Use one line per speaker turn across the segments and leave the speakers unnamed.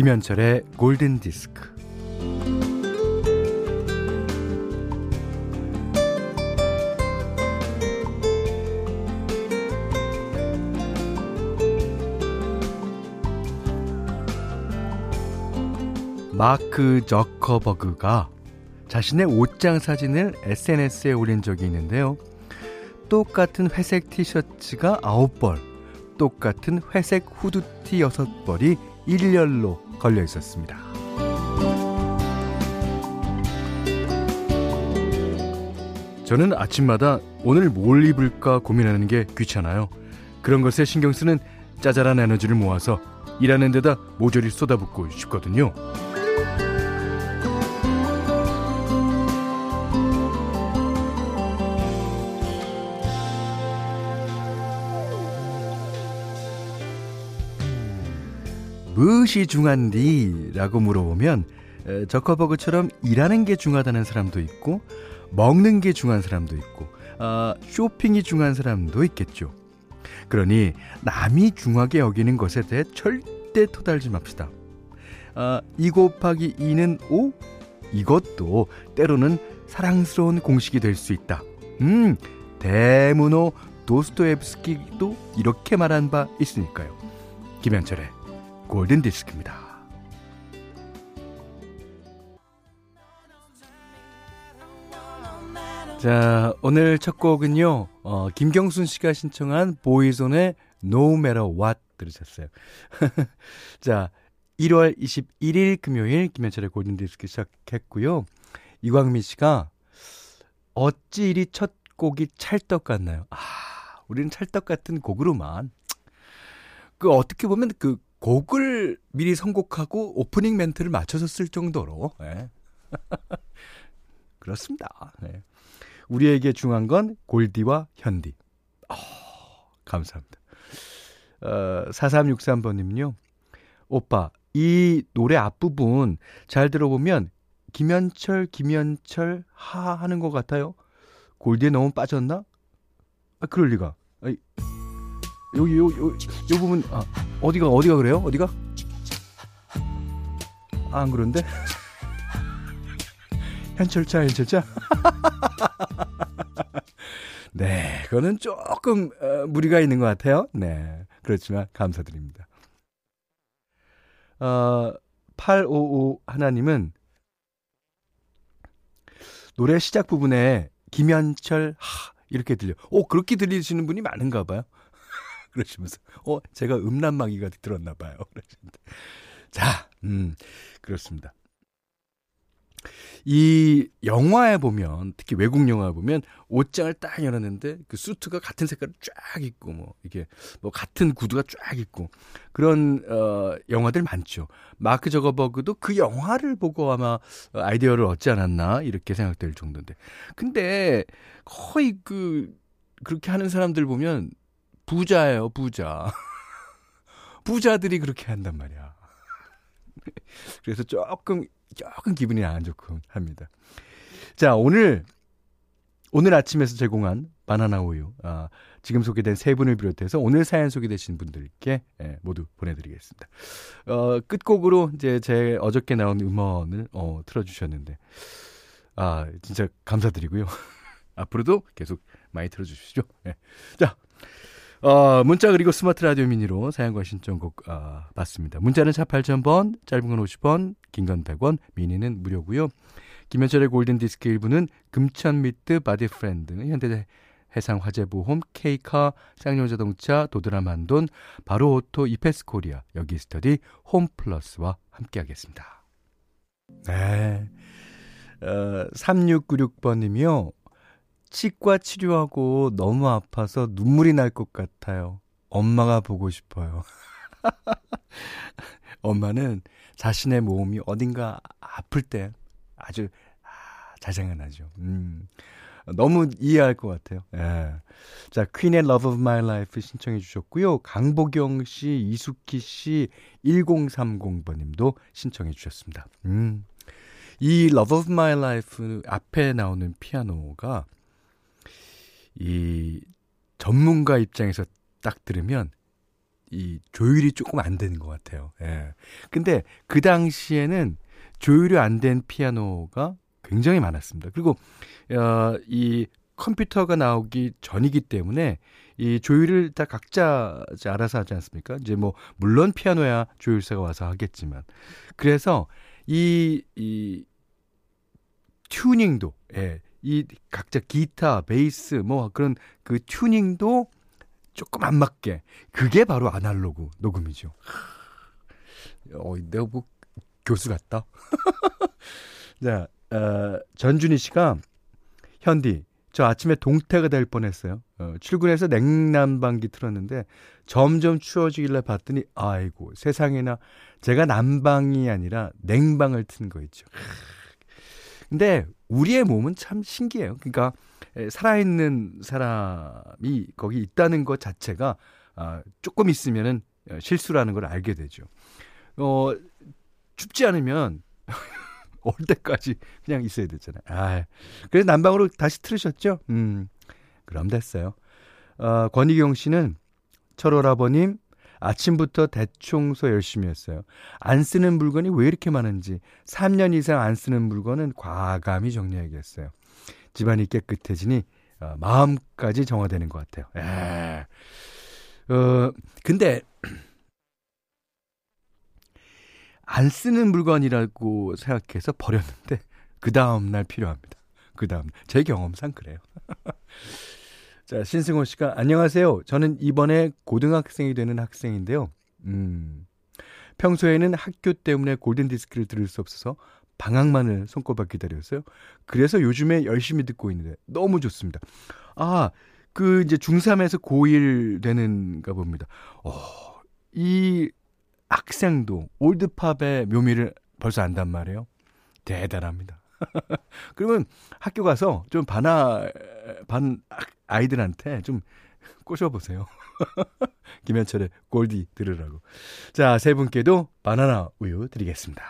김현철의 골든 디스크. 마크 저커버그가 자신의 옷장 사진을 SNS에 올린 적이 있는데요. 똑같은 회색 티셔츠가 9벌, 똑같은 회색 후드티 6벌이 일렬로 걸려 있었습니다. 저는 아침마다 오늘 뭘 입을까 고민하는 게 귀찮아요. 그런 것에 신경 쓰는 짜잘한 에너지를 모아서 일하는 데다 모조리 쏟아붓고 싶거든요. 무엇이 중한디? 라고 물어보면 저커버그처럼 일하는 게 중하다는 사람도 있고 먹는 게 중한 사람도 있고 아, 쇼핑이 중한 사람도 있겠죠. 그러니 남이 중하게 여기는 것에 대해 절대 토달지 맙시다. 아, 2 곱하기 2는 5? 이것도 때로는 사랑스러운 공식이 될 수 있다. 음, 대문호 도스토옙스키도 이렇게 말한 바 있으니까요. 김현철의 골든 디스크입니다. 자, 오늘 첫 곡은요, 어, 김경순 씨가 신청한 보이존의 No Matter What 들으셨어요. 자, 1월 21일 금요일 김현철의 골든 디스크 시작했고요. 이광민 씨가 어찌 이리 첫 곡이 찰떡 같나요? 아, 우리는 찰떡 같은 곡으로만 그 어떻게 보면 그 곡을 미리 선곡하고 오프닝 멘트를 맞춰서 쓸 정도로 네. 그렇습니다. 네. 우리에게 중요한 건 골디와 현디. 어, 감사합니다. 어, 4363번님요. 오빠, 이 노래 앞부분 잘 들어보면 김현철, 김현철 하 하는 것 같아요. 골디에 너무 빠졌나? 아, 그럴 리가. 아이, 여기 요, 요, 요 부분 아, 어디가 어디가 그래요? 어디가? 아, 안 그런데? 현철차 현철차? 네, 그거는 조금 어, 무리가 있는 것 같아요. 네, 그렇지만 감사드립니다. 어, 855 하나님은 노래 시작 부분에 김현철 하 이렇게 들려. 오, 그렇게 들리시는 분이 많은가 봐요. 그러시면서 어 제가 음란마귀가 들었나 봐요. 그러시는데 자, 음 그렇습니다. 이 영화에 보면 특히 외국 영화에 보면 옷장을 딱 열었는데 그 수트가 같은 색깔 쫙 있고 뭐 이게 뭐 같은 구두가 쫙 있고 그런 어 영화들 많죠. 마크 저거버그도 그 영화를 보고 아마 아이디어를 얻지 않았나 이렇게 생각될 정도인데. 근데 거의 그 그렇게 하는 사람들 보면 부자예요, 부자. 부자들이 그렇게 한단 말이야. 그래서 조금, 조금 기분이 안 좋고 합니다. 자, 오늘, 오늘 아침에서 제공한 바나나 우유, 아, 지금 소개된 세 분을 비롯해서 오늘 사연 소개되신 분들께 예, 모두 보내드리겠습니다. 어, 끝곡으로 이제 제 어저께 나온 음원을 어, 틀어주셨는데, 아, 진짜 감사드리고요. 앞으로도 계속 많이 틀어주시죠. 예. 자, 어, 문자 그리고 스마트 라디오 미니로 사연과 신청곡 어, 받습니다. 문자는 4 8000번, 짧은 건 50원, 긴 건 100원, 미니는 무료고요. 김현철의 골든디스크 일부는 금천미트 바디프렌드, 현대 해상화재보험, 케이카, 쌍용자동차, 도드람한돈, 바로오토, 이페스코리아, 여기스터디, 홈플러스와 함께하겠습니다. 네. 어, 3696번님이요. 치과 치료하고 너무 아파서 눈물이 날 것 같아요. 엄마가 보고 싶어요. 엄마는 자신의 몸이 어딘가 아플 때 아주 아, 잘 생각나죠. 음. 너무 이해할 것 같아요. 예. 자, 퀸의 Love of My Life 신청해 주셨고요. 강보경 씨, 이숙희 씨, 1030번 님도 신청해 주셨습니다. 음. 이 Love of My Life 앞에 나오는 피아노가 이 전문가 입장에서 딱 들으면 이 조율이 조금 안 되는 것 같아요. 예. 근데 그 당시에는 조율이 안 된 피아노가 굉장히 많았습니다. 그리고 어, 이 컴퓨터가 나오기 전이기 때문에 이 조율을 다 각자 알아서 하지 않습니까? 이제 뭐 물론 피아노야 조율사가 와서 하겠지만 그래서 이 이 튜닝도 예. 이 각자 기타, 베이스 뭐 그런 그 튜닝도 조금 안 맞게 그게 바로 아날로그 녹음이죠. 어, 내가 뭐 교수 같다. 자, 어, 전준희 씨가 현디 저 아침에 동태가 될 뻔했어요. 어, 출근해서 냉난방기 틀었는데 점점 추워지길래 봤더니 아이고 세상에나 제가 난방이 아니라 냉방을 튼 거 있죠. 근데 우리의 몸은 참 신기해요. 그러니까 살아있는 사람이 거기 있다는 것 자체가 아, 조금 있으면은 어, 실수라는 걸 알게 되죠. 어, 춥지 않으면 올 때까지 그냥 있어야 되잖아요. 아, 그래서 난방으로 다시 틀으셨죠? 음, 그럼 됐어요. 어, 권희경 씨는 철오라버님 아침부터 대청소 열심히 했어요. 안 쓰는 물건이 왜 이렇게 많은지 3년 이상 안 쓰는 물건은 과감히 정리해야겠어요. 집안이 깨끗해지니 어, 마음까지 정화되는 것 같아요. 에. 어, 근데 안 쓰는 물건이라고 생각해서 버렸는데 그 다음 날 필요합니다. 그 다음 제 경험상 그래요. 자 신승호 씨가 안녕하세요. 저는 이번에 고등학생이 되는 학생인데요. 음, 평소에는 학교 때문에 골든 디스크를 들을 수 없어서 방학만을 손꼽아 기다렸어요. 그래서 요즘에 열심히 듣고 있는데 너무 좋습니다. 아, 그 이제 중3에서 고1 되는가 봅니다. 어, 이 학생도 올드팝의 묘미를 벌써 안단 말이에요. 대단합니다. 그러면 학교 가서 좀 반아, 반 아이들한테 좀 꼬셔보세요. 김현철의 골디 들으라고. 자, 세 분께도 바나나 우유 드리겠습니다.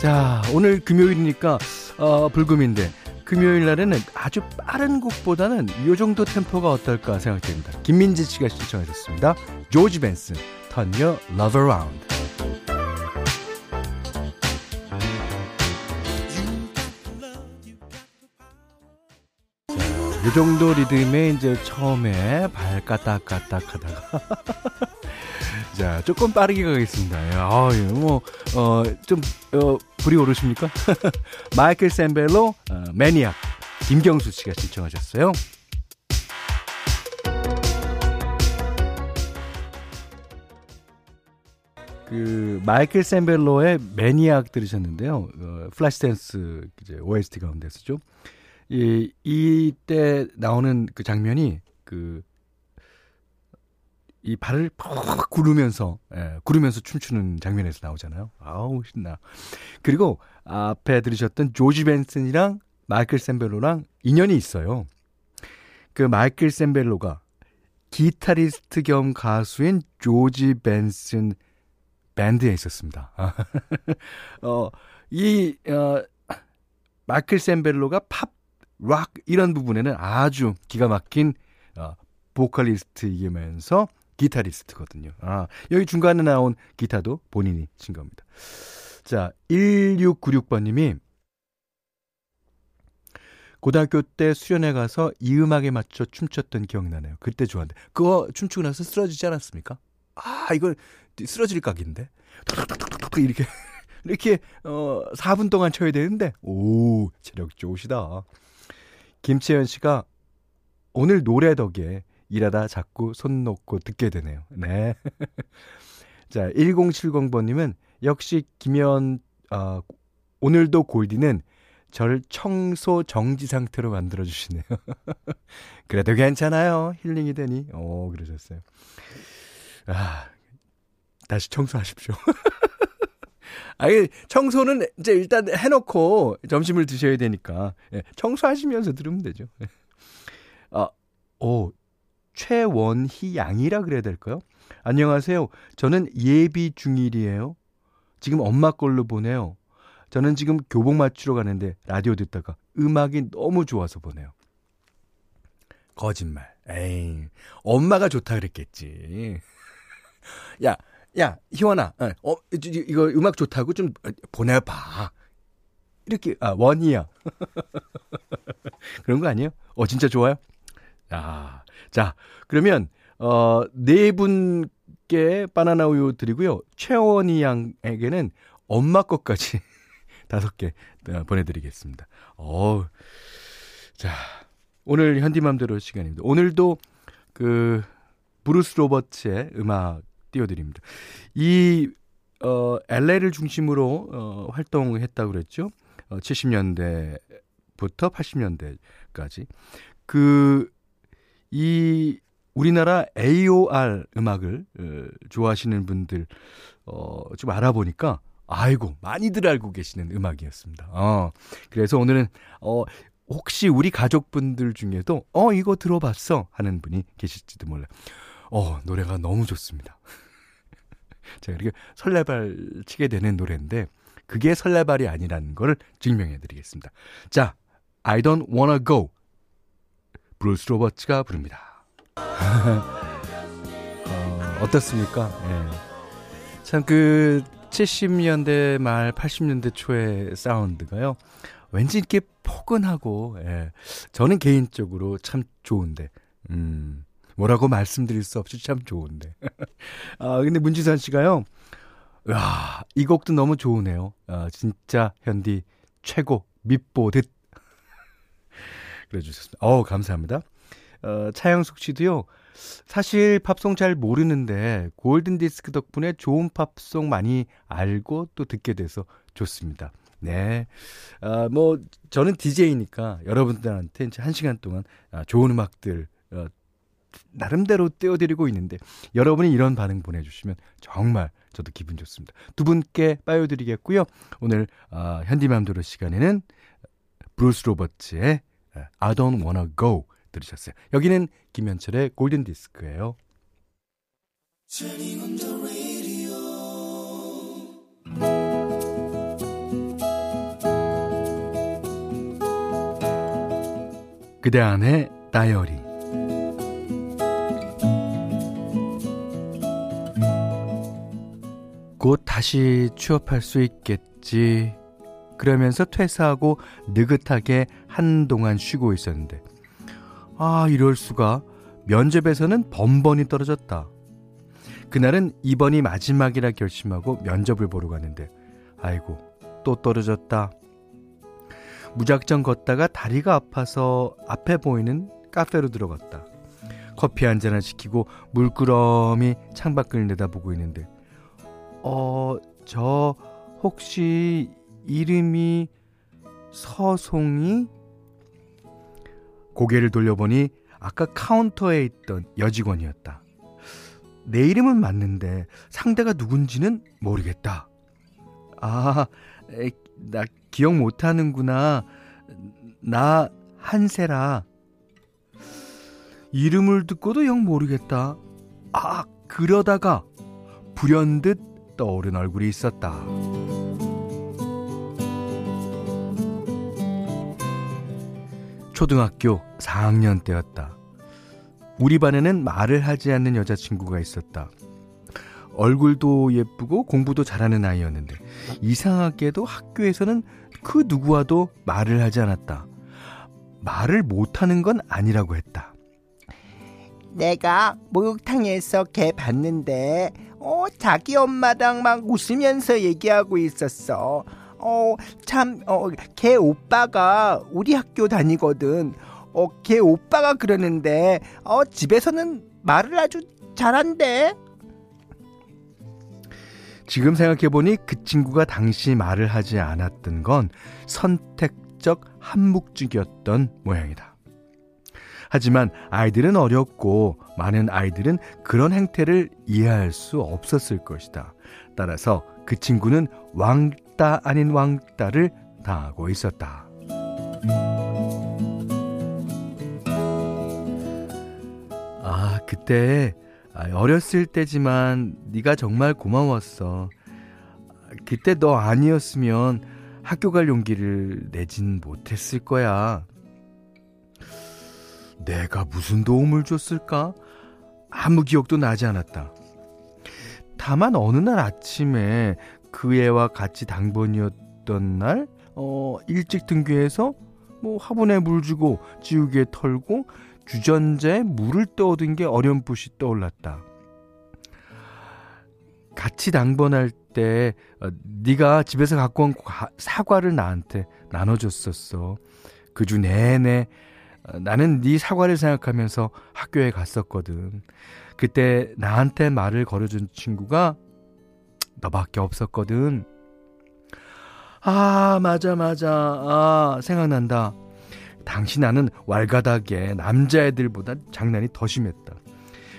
자, 오늘 금요일이니까, 어, 불금인데, 금요일 날에는 아주 빠른 곡보다는 이 정도 템포가 어떨까 생각됩니다. 김민지 씨가 신청하셨습니다. 조지 벤슨, Turn Your Love Around. 이 정도 리듬에 이제 처음에 발 까딱까딱 하다가 자 조금 빠르게 가겠습니다. 아, 뭐, 어, 좀, 어, 불이 오르십니까? 마이클 셈벨로, 어, Maniac, 김경수 씨가 신청하셨어요. 그 마이클 셈벨로의 Maniac 들으셨는데요. 어, 플래시댄스 이제 OST 가운데 서죠. 이 이때 나오는 그 장면이 그 이 발을 푹 구르면서 예, 구르면서 춤추는 장면에서 나오잖아요. 아우 신나. 그리고 앞에 들으셨던 조지 벤슨이랑 마이클 샌벨로랑 인연이 있어요. 그 마이클 샌벨로가 기타리스트 겸 가수인 조지 벤슨 밴드에 있었습니다. 어, 이, 어, 마이클 샌벨로가 팝, 락, 이런 부분에는 아주 기가 막힌, 어, 보컬리스트이면서 기타리스트거든요. 아, 여기 중간에 나온 기타도 본인이 친 겁니다. 자, 1696번님이 고등학교 때 수련회 가서 이 음악에 맞춰 춤췄던 기억나네요. 그때 좋았는데. 그거 춤추고 나서 쓰러지지 않았습니까? 아, 이거 쓰러질 각인데. 탁탁탁탁탁 이렇게 이렇게 어 4분 동안 쳐야 되는데 오, 체력 좋으시다. 김채연 씨가 오늘 노래 덕에 일하다 자꾸 손 놓고 듣게 되네요. 네. 자, 1070번님은 역시 김현, 어, 오늘도 골디는 절 청소 정지 상태로 만들어주시네요. 그래도 괜찮아요. 힐링이 되니. 오, 그러셨어요. 아, 다시 청소하십시오. 아니, 청소는 이제 일단 해놓고 점심을 드셔야 되니까. 예, 청소하시면서 들으면 되죠. 아, 오, 최원희 양이라 그래야 될까요? 안녕하세요. 저는 예비 중일이에요. 지금 엄마 걸로 보내요. 저는 지금 교복 맞추러 가는데 라디오 듣다가 음악이 너무 좋아서 보내요. 거짓말. 에이, 엄마가 좋다 그랬겠지. 야, 야, 희원아, 어, 어 이거 음악 좋다고 좀 보내봐. 이렇게, 아, 원이야. 그런 거 아니에요? 어, 진짜 좋아요? 아, 자, 그러면, 어, 네 분께 바나나 우유 드리고요. 최원이 양에게는 엄마 것까지 다섯 개 어, 보내드리겠습니다. 어 자, 오늘 현디맘대로 시간입니다. 오늘도 그, 브루스 로버츠의 음악 띄워드립니다. 이, 어, LA를 중심으로, 어, 활동했다고 그랬죠. 어, 70년대부터 80년대까지. 그, 이, 우리나라 AOR 음악을 어, 좋아하시는 분들, 어, 좀 알아보니까, 아이고, 많이들 알고 계시는 음악이었습니다. 어, 그래서 오늘은, 어, 혹시 우리 가족분들 중에도, 어, 이거 들어봤어? 하는 분이 계실지도 몰라요. 어, 노래가 너무 좋습니다. 제가 이렇게 설레발 치게 되는 노래인데, 그게 설레발이 아니라는 걸 증명해 드리겠습니다. 자, I don't wanna go. 브루스 로버츠가 부릅니다. 어, 어떻습니까? 예. 참 그 70년대 말 80년대 초의 사운드가요. 왠지 이렇게 포근하고 예. 저는 개인적으로 참 좋은데 음. 뭐라고 말씀드릴 수 없이 참 좋은데. 아, 근데 문지선 씨가요. 와, 이 곡도 너무 좋으네요. 아, 진짜 현디 최고 밑보듯. 그래 주셨습니다. 어우, 감사합니다. 어, 차영숙 씨도요. 사실 팝송 잘 모르는데 골든 디스크 덕분에 좋은 팝송 많이 알고 또 듣게 돼서 좋습니다. 네. 아, 뭐 저는 DJ니까 여러분들한테 이제 한 시간 동안 아, 좋은 음악들 어, 나름대로 띄워드리고 있는데 여러분이 이런 반응 보내주시면 정말 저도 기분 좋습니다. 두 분께 빠여드리겠고요. 오늘 아, 현디맘대로 시간에는 브루스 로버츠의 I don't wanna go 들으셨어요. 여기는 김현철의 골든 디스크예요. 그대 안의 다이어리 곧 다시 취업할 수 있겠지. 그러면서 퇴사하고 느긋하게 한동안 쉬고 있었는데 아, 이럴 수가. 면접에서는 번번이 떨어졌다. 그날은 이번이 마지막이라 결심하고 면접을 보러 갔는데, 아이고, 또 떨어졌다. 무작정 걷다가 다리가 아파서 앞에 보이는 카페로 들어갔다. 커피 한 잔을 시키고 물끄러미 창밖을 내다보고 있는데, 어, 저, 혹시 이름이 서송이? 고개를 돌려보니 아까 카운터에 있던 여직원이었다. 내 이름은 맞는데 상대가 누군지는 모르겠다. 아, 에, 나 기억 못 하는구나. 나 한세라. 이름을 듣고도 영 모르겠다. 아, 그러다가 불현듯 떠오른 얼굴이 있었다. 초등학교 4학년 때였다. 우리 반에는 말을 하지 않는 여자친구가 있었다. 얼굴도 예쁘고 공부도 잘하는 아이였는데 이상하게도 학교에서는 그 누구와도 말을 하지 않았다. 말을 못하는 건 아니라고 했다.
내가 목욕탕에서 걔 봤는데 어 자기 엄마랑 막 웃으면서 얘기하고 있었어. 어, 참, 어, 걔 오빠가 우리 학교 다니거든. 어, 걔 오빠가 그러는데, 어, 집에서는 말을 아주 잘한대.
지금 생각해보니 그 친구가 당시 말을 하지 않았던 건 선택적 한묵증이었던 모양이다. 하지만 아이들은 어렸고 많은 아이들은 그런 행태를 이해할 수 없었을 것이다. 따라서 그 친구는 왕 왕따 아닌 왕따를 당하고 있었다. 아, 그때 아, 어렸을 때지만 네가 정말 고마웠어. 그때 너 아니었으면 학교 갈 용기를 내진 못했을 거야. 내가 무슨 도움을 줬을까? 아무 기억도 나지 않았다. 다만 어느 날 아침에 그 애와 같이 당번이었던 날, 어, 일찍 등교해서 뭐 화분에 물 주고 지우개에 털고 주전자에 물을 떠오든 게 어렴풋이 떠올랐다. 같이 당번할 때 어, 네가 집에서 갖고 온 사과를 나한테 나눠줬었어. 그 주 내내 어, 나는 네 사과를 생각하면서 학교에 갔었거든. 그때 나한테 말을 걸어준 친구가 너밖에 없었거든. 아, 맞아, 맞아. 아, 생각난다. 당시 나는 왈가닥에 남자애들보다 장난이 더 심했다.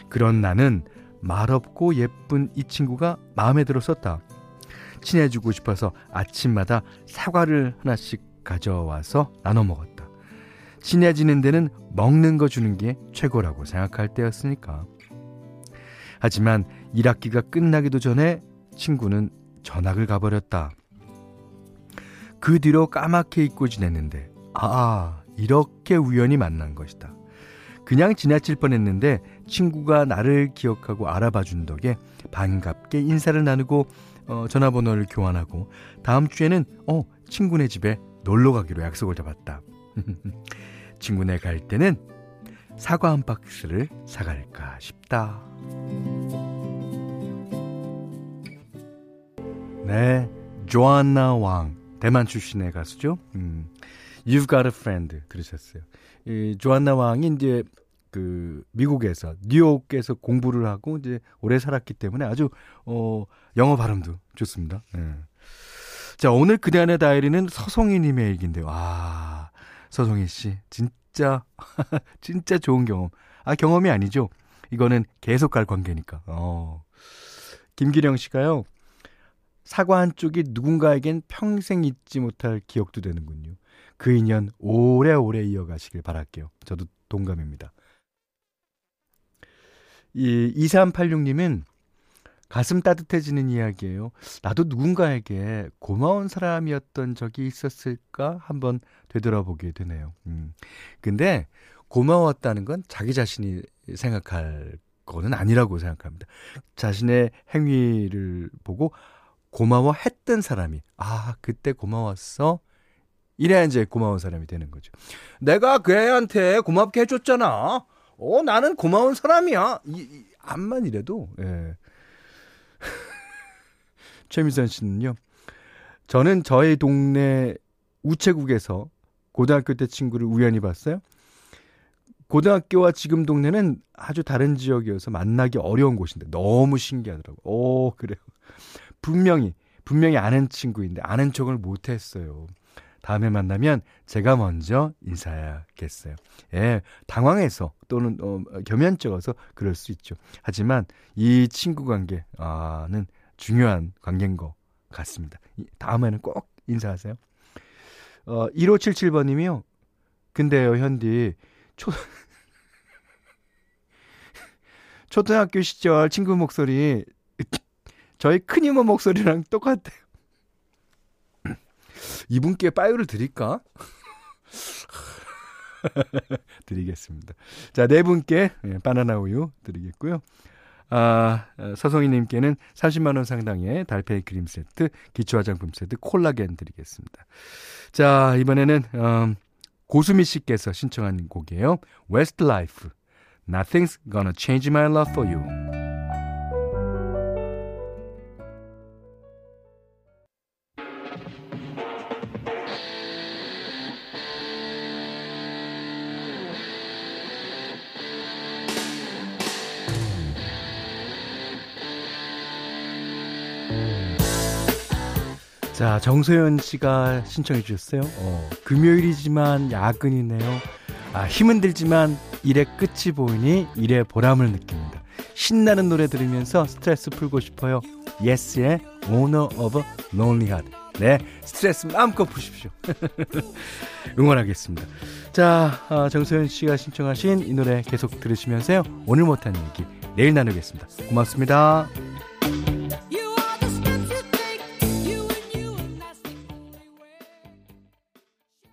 그런 나는 말없고 예쁜 이 친구가 마음에 들었었다. 친해지고 싶어서 아침마다 사과를 하나씩 가져와서 나눠 먹었다. 친해지는 데는 먹는 거 주는 게 최고라고 생각할 때였으니까. 하지만 1학기가 끝나기도 전에 친구는 전학을 가버렸다. 그 뒤로 까맣게 잊고 지냈는데, 아, 이렇게 우연히 만난 것이다. 그냥 지나칠 뻔했는데 친구가 나를 기억하고 알아봐 준 덕에 반갑게 인사를 나누고 어, 전화번호를 교환하고 다음 주에는 어 친구네 집에 놀러 가기로 약속을 잡았다. 친구네 갈 때는 사과 한 박스를 사갈까 싶다. 네, 조안나 왕 대만 출신의 가수죠. 음, You've Got a Friend 들으셨어요. 이 조안나 왕이 이제 그 미국에서 뉴욕에서 공부를 하고 이제 오래 살았기 때문에 아주 어 영어 발음도 좋습니다. 네. 자 오늘 그대 안의 다이리는 서송이님의 얘기인데요. 아 서송이 씨 진짜 진짜 좋은 경험. 아 경험이 아니죠. 이거는 계속 갈 관계니까. 어. 김기령 씨가요. 사과 한 쪽이 누군가에겐 평생 잊지 못할 기억도 되는군요. 그 인연 오래오래 이어가시길 바랄게요. 저도 동감입니다. 이 2386님은 가슴 따뜻해지는 이야기예요. 나도 누군가에게 고마운 사람이었던 적이 있었을까 한번 되돌아보게 되네요. 음. 근데 고마웠다는 건 자기 자신이 생각할 거는 아니라고 생각합니다. 자신의 행위를 보고 고마워했던 사람이 아 그때 고마웠어 이래야 이제 고마운 사람이 되는 거죠. 내가 그 애한테 고맙게 해줬잖아. 어, 나는 고마운 사람이야. 이, 이 암만 이래도, 예. 최미선 씨는요. 저는 저희 동네 우체국에서 고등학교 때 친구를 우연히 봤어요. 고등학교와 지금 동네는 아주 다른 지역이어서 만나기 어려운 곳인데 너무 신기하더라고요. 오, 그래요. 분명히, 분명히 아는 친구인데 아는 척을 못했어요. 다음에 만나면 제가 먼저 인사해야겠어요. 예, 당황해서 또는 어, 겸연쩍어서 그럴 수 있죠. 하지만 이 친구 관계는 중요한 관계인 것 같습니다. 다음에는 꼭 인사하세요. 어, 1577번님이요. 근데요, 현디, 초, 초등학교 시절 친구 목소리, 저희 큰 이모 목소리랑 똑같아요. 이분께 빠이를 드릴까? 드리겠습니다. 자, 네 분께 예, 바나나 우유 드리겠고요. 아, 서성희님께는 30만원 상당의 달팽이 크림 세트, 기초 화장품 세트, 콜라겐 드리겠습니다. 자, 이번에는, 음, 고수미 씨께서 신청한 곡이에요. Westlife. Nothing's gonna change my love for you. 자, 정소연 씨가 신청해 주셨어요. 어, 금요일이지만 야근이네요. 아, 힘은 들지만 일의 끝이 보이니 일의 보람을 느낍니다. 신나는 노래 들으면서 스트레스 풀고 싶어요. 예스의 Owner of Lonely Heart. 네, 스트레스 마음껏 푸십시오. 응원하겠습니다. 자, 아, 정소연 씨가 신청하신 이 노래 계속 들으시면서요. 오늘 못한 얘기 내일 나누겠습니다. 고맙습니다.